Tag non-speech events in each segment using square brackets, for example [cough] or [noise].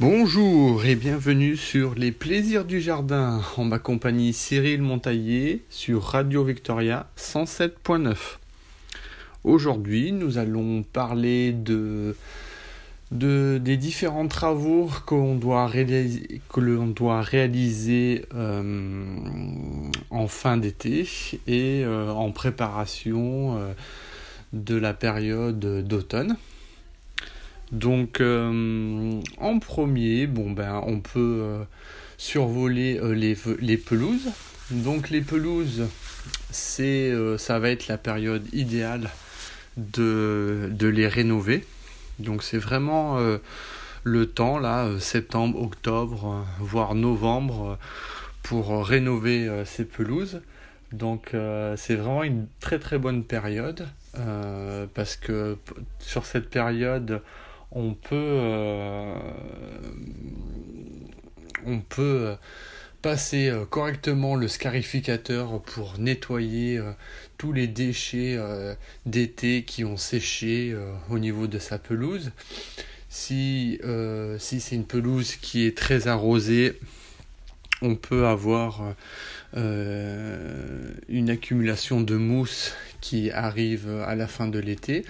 Bonjour et bienvenue sur Les Plaisirs du Jardin en ma compagnie Cyril Montaillé sur Radio Victoria 107.9. Aujourd'hui, nous allons parler de, de des différents travaux que l'on doit réaliser euh, en fin d'été et euh, en préparation euh, de la période d'automne. Donc euh, en premier, bon ben on peut euh, survoler euh, les, pelouses. Donc les pelouses, ça va être la période idéale de, de les rénover. Donc c'est vraiment le temps là, septembre, octobre, voire novembre, pour rénover ces pelouses. Donc c'est vraiment une très très bonne période parce que sur cette période on peut, euh, peut passer euh, correctement le scarificateur pour nettoyer euh, tous les déchets d'été qui ont séché au niveau de sa pelouse. Si, si c'est une pelouse qui est très arrosée, on peut avoir une accumulation de mousse qui arrive à la fin de l'été.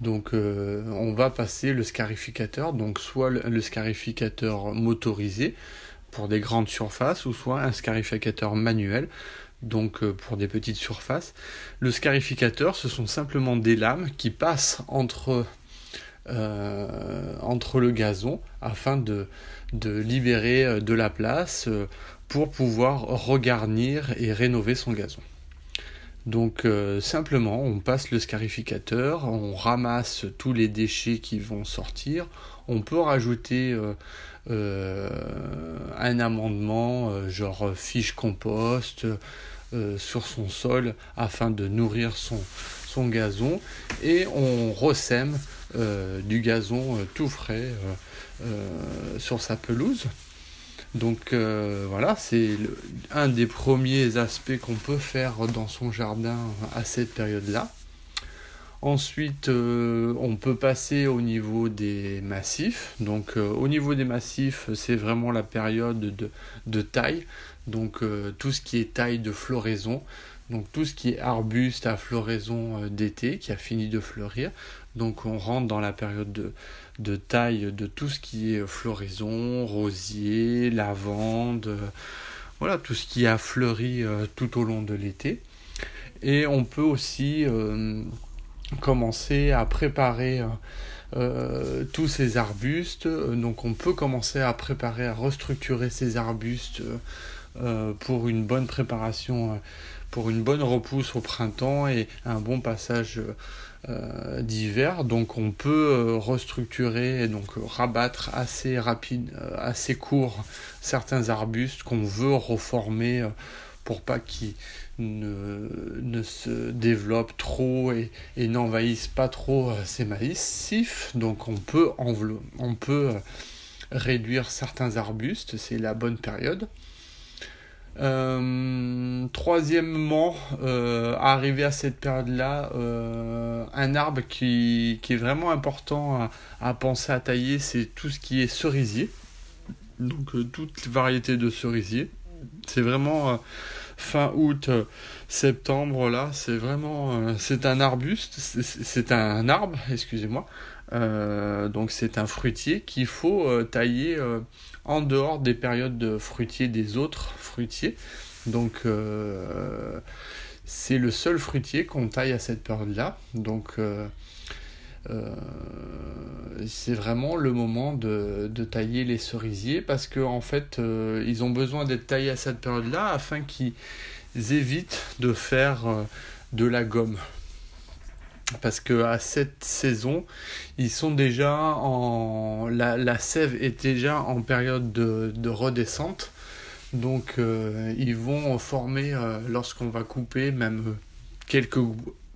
Donc euh, on va passer le scarificateur, donc soit le, scarificateur motorisé pour des grandes surfaces ou soit un scarificateur manuel donc euh, pour des petites surfaces. Le scarificateur, ce sont simplement des lames qui passent entre, euh, entre le gazon afin de, de, libérer de la place pour pouvoir regarnir et rénover son gazon. Donc euh, simplement, on passe le scarificateur, on ramasse tous les déchets qui vont sortir. On peut rajouter euh, euh, un amendement, genre fiche compost, sur son sol afin de nourrir son, son gazon. Et on ressème du gazon tout frais sur sa pelouse. Donc euh, voilà, c'est un des premiers aspects qu'on peut faire dans son jardin à cette période-là. Ensuite, euh, on peut passer au niveau des massifs. Donc euh, au niveau des massifs, c'est vraiment la période de, de taille. Donc tout ce qui est taille de floraison. Donc tout ce qui est arbuste à floraison d'été qui a fini de fleurir. Donc on rentre dans la période de, de taille de tout ce qui est floraison, rosier, lavande, voilà, tout ce qui a fleuri euh, tout au long de l'été. Et on peut aussi euh, commencer à préparer euh, tous ces arbustes. Donc on peut commencer à préparer, à restructurer ces arbustes pour une bonne préparation, pour une bonne repousse au printemps et un bon passage euh, d'hiver. Donc on peut euh, restructurer et donc rabattre assez rapide, euh, assez court certains arbustes qu'on veut reformer pour pas qu'ils ne, ne, se développent trop et, et n'envahissent pas trop ces maïsifs. Donc on peut, on peut réduire certains arbustes, c'est la bonne période. Euh, troisièmement, euh, arrivé à cette période-là, euh, un arbre qui, qui, est vraiment important à, penser à tailler, c'est tout ce qui est cerisier. Donc euh, toute variété de cerisier. C'est vraiment fin août, septembre là, c'est vraiment c'est un arbuste, c'est un arbre, [laughs] excusez-moi. donc c'est un fruitier qu'il faut tailler en dehors des périodes de fruitiers des autres fruitiers. Donc euh, c'est le seul fruitier qu'on taille à cette période-là. Donc euh, euh, c'est vraiment le moment de, tailler les cerisiers parce qu'en en fait ils ont besoin d'être taillés à cette période-là afin qu'ils évitent de faire de la gomme parce que à cette saison, ils sont déjà en la, sève est déjà en période de, de redescente. Donc euh, ils vont former euh, lorsqu'on va couper même quelques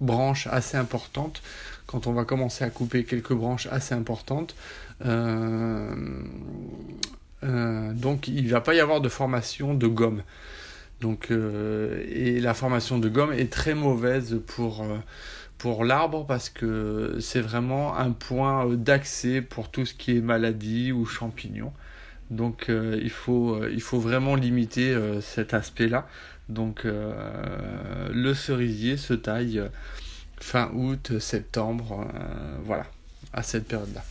branches assez importantes. Quand on va commencer à couper quelques branches assez importantes, euh, donc il ne va pas y avoir de formation de gomme. Donc, et la formation de gomme est très mauvaise pour pour l'arbre parce que c'est vraiment un point d'accès pour tout ce qui est maladie ou champignons. Donc il, faut, il faut vraiment limiter cet aspect-là. Donc le cerisier se taille fin août, septembre, voilà, à cette période-là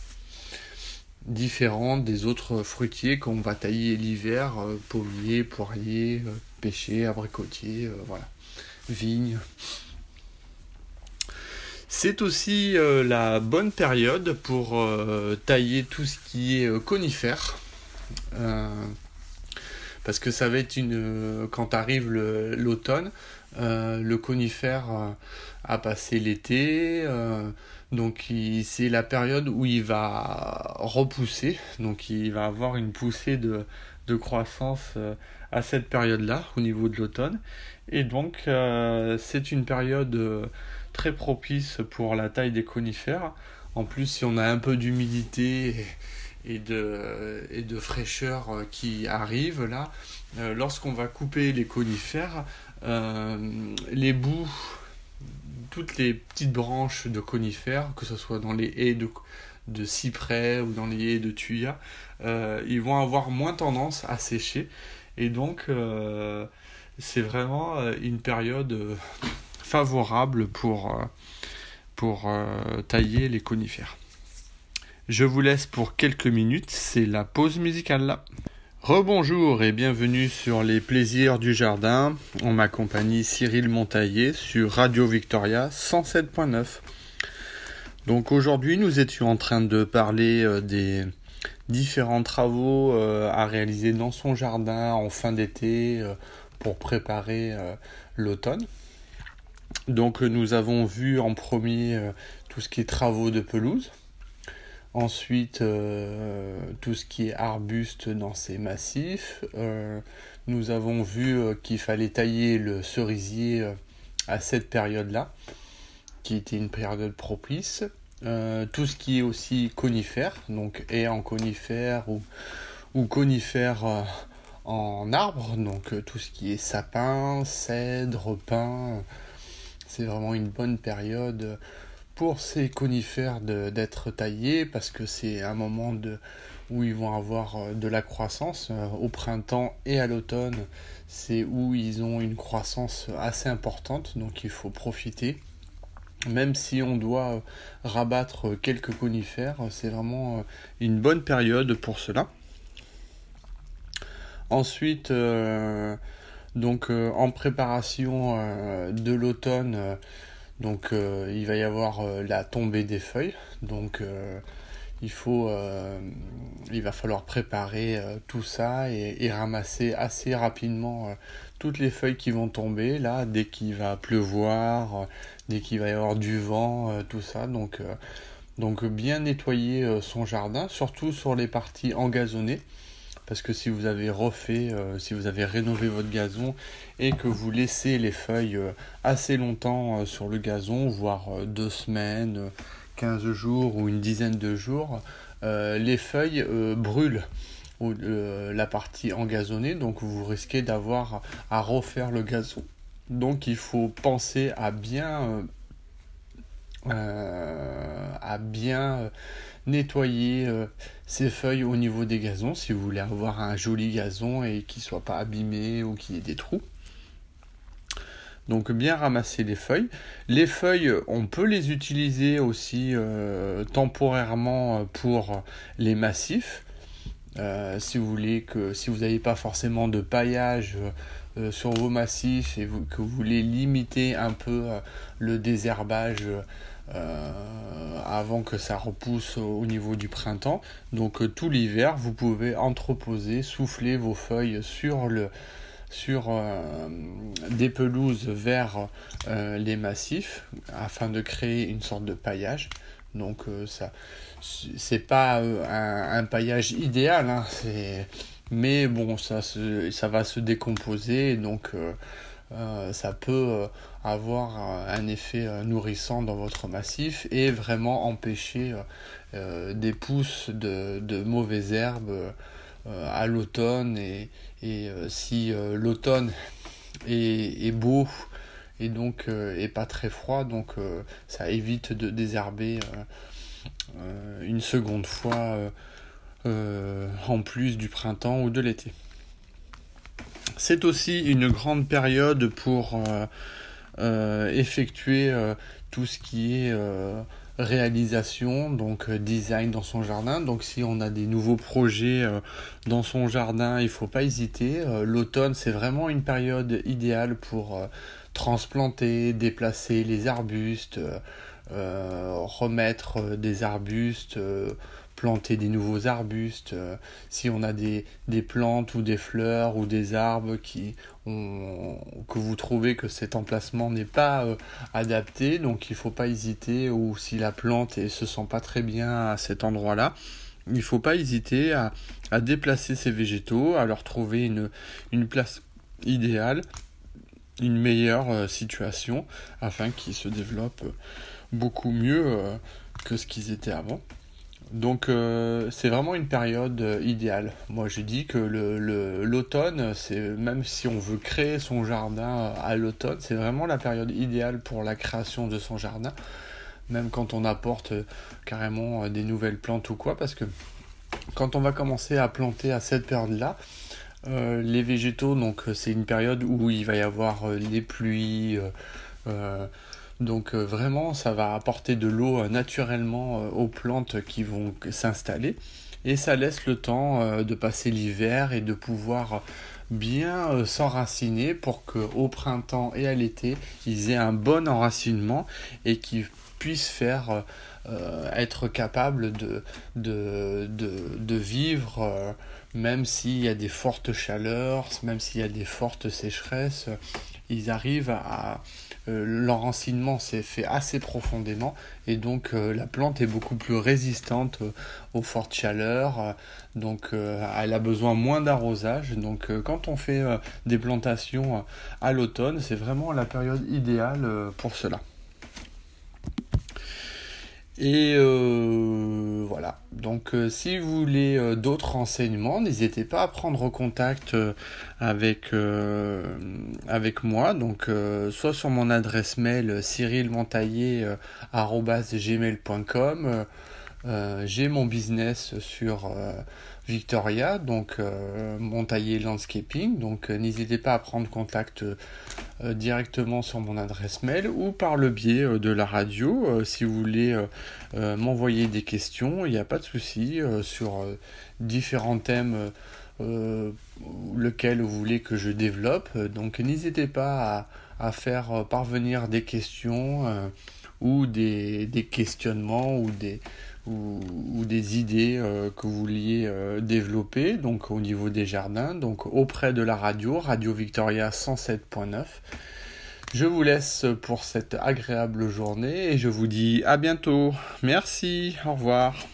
différente des autres fruitiers qu'on va tailler l'hiver, euh, pommiers, poiriers, euh, pêchers, abricotiers, euh, voilà, vignes. C'est aussi la bonne période pour tailler tout ce qui est conifère. parce que ça va être une. Quand arrive l'automne, le, conifère a passé l'été donc c'est la période où il va repousser, donc il va avoir une poussée de, croissance euh, à cette période-là, au niveau de l'automne. Et donc euh, c'est une période euh, très propice pour la taille des conifères. En plus, si on a un peu d'humidité et de, et de fraîcheur qui arrive là, lorsqu'on va couper les conifères, les bouts toutes les petites branches de conifères, que ce soit dans les haies de, de cyprès ou dans les haies de tuya, euh, ils vont avoir moins tendance à sécher. Et donc, euh, c'est vraiment euh, une période favorable pour, pour tailler les conifères. Je vous laisse pour quelques minutes, c'est la pause musicale là. Rebonjour et bienvenue sur les plaisirs du jardin. On m'accompagne Cyril Montaillé sur Radio Victoria 107.9. Donc aujourd'hui nous étions en train de parler euh, des différents travaux euh, à réaliser dans son jardin en fin d'été euh, pour préparer l'automne. Donc nous avons vu en premier tout ce qui est travaux de pelouse. Ensuite, tout ce qui est arbuste dans ces massifs. Nous avons vu qu'il fallait tailler le cerisier à cette période-là, qui était une période propice. tout ce qui est aussi conifère, donc et en conifère ou, ou conifère en arbre, donc tout ce qui est sapin, cèdre, pin, c'est vraiment une bonne période pour ces conifères d'être taillés parce que c'est un moment où ils vont avoir euh, de la croissance euh, au printemps et à l'automne. C'est où ils ont une croissance assez importante, donc il faut profiter. Même si on doit euh, rabattre quelques conifères, c'est vraiment une bonne période pour cela. Ensuite, donc en préparation de l'automne, donc euh, il va y avoir euh, la tombée des feuilles. Donc euh, il faut, il va falloir préparer tout ça et, ramasser assez rapidement les feuilles qui vont tomber là dès qu'il va pleuvoir, dès qu'il va y avoir du vent, tout ça. Donc donc bien nettoyer son jardin, surtout sur les parties engazonnées parce que si vous avez refait, euh, si vous avez rénové votre gazon et que vous laissez les feuilles euh, assez longtemps euh, sur le gazon, voire deux semaines, 15 jours ou une dizaine de jours, les feuilles brûlent la partie engazonnée, donc vous risquez d'avoir à refaire le gazon. Donc il faut penser à bien, à bien nettoyer euh, ces feuilles au niveau des gazons si vous voulez avoir un joli gazon et qu'il soit pas abîmé ou qu'il y ait des trous. Donc bien ramasser les feuilles. Les feuilles, on peut les utiliser aussi euh, temporairement pour les massifs. Euh, si vous voulez que si vous n'avez pas forcément de paillage sur vos massifs et que vous voulez limiter un peu le désherbage euh, avant que ça repousse au niveau du printemps. Donc euh, tout l'hiver, vous pouvez entreposer, souffler vos feuilles sur le sur euh, des pelouses vers les massifs afin de créer une sorte de paillage. Donc ça c'est pas un, paillage idéal, hein, mais bon ça, ça va se décomposer donc euh, ça peut euh, avoir un effet euh, nourrissant dans votre massif et vraiment empêcher des pousses de, mauvaises herbes à l'automne et, si l'automne est, beau et donc et pas très froid, donc ça évite de désherber une seconde fois en plus du printemps ou de l'été. C'est aussi une grande période pour effectuer tout ce qui est réalisation, donc euh, design dans son jardin. Donc si on a des nouveaux projets euh, dans son jardin, il faut pas hésiter. Euh, l'automne, c'est vraiment une période idéale pour transplanter, déplacer les arbustes, remettre des arbustes planter des nouveaux arbustes, euh, si on a des, plantes ou des fleurs ou des arbres qui ont, que vous trouvez que cet emplacement n'est pas euh, adapté, donc il ne faut pas hésiter, ou si la plante ne se sent pas très bien à cet endroit-là, il ne faut pas hésiter à, déplacer ces végétaux, à leur trouver une, une place idéale, une meilleure euh, situation, afin qu'ils se développent beaucoup mieux que ce qu'ils étaient avant. Donc euh, c'est vraiment une période euh, idéale. Moi je dis que l'automne, c'est même si on veut créer son jardin à l'automne, c'est vraiment la période idéale pour la création de son jardin. Même quand on apporte euh, carrément des nouvelles plantes ou quoi, parce que quand on va commencer à planter à cette période-là, les végétaux, donc c'est une période où il va y avoir les pluies, donc euh, vraiment, ça va apporter de l'eau euh, naturellement euh, aux plantes qui vont s'installer. Et ça laisse le temps de passer l'hiver et de pouvoir bien s'enraciner pour qu'au printemps et à l'été, ils aient un bon enracinement et qu'ils puissent faire être capables de, de vivre même s'il y a des fortes chaleurs, même s'il y a des fortes sécheresses, ils arrivent à, euh, l'enracinement s'est fait assez profondément et donc euh, la plante est beaucoup plus résistante euh, aux fortes chaleurs, donc elle a besoin moins d'arrosage. Donc quand on fait des plantations à l'automne, c'est vraiment la période idéale pour cela. Et euh, voilà. Donc euh, si vous voulez euh, d'autres renseignements, n'hésitez pas à prendre contact avec, avec moi. Donc soit sur mon adresse mail cyrilmontaillé.gmail.com J'ai mon business sur Victoria, donc euh, Montaillé Landscaping. Donc euh, n'hésitez pas à prendre contact euh, directement sur mon adresse mail ou par le biais de la radio. si vous voulez m'envoyer des questions, il n'y a pas de souci sur différents thèmes. lequel vous voulez que je développe. Donc n'hésitez pas à, faire parvenir des questions ou des, questionnements ou des, ou, des idées euh, que vous vouliez euh, développer donc au niveau des jardins, donc auprès de la radio, Radio Victoria 107.9. Je vous laisse pour cette agréable journée et je vous dis à bientôt. Merci, au revoir.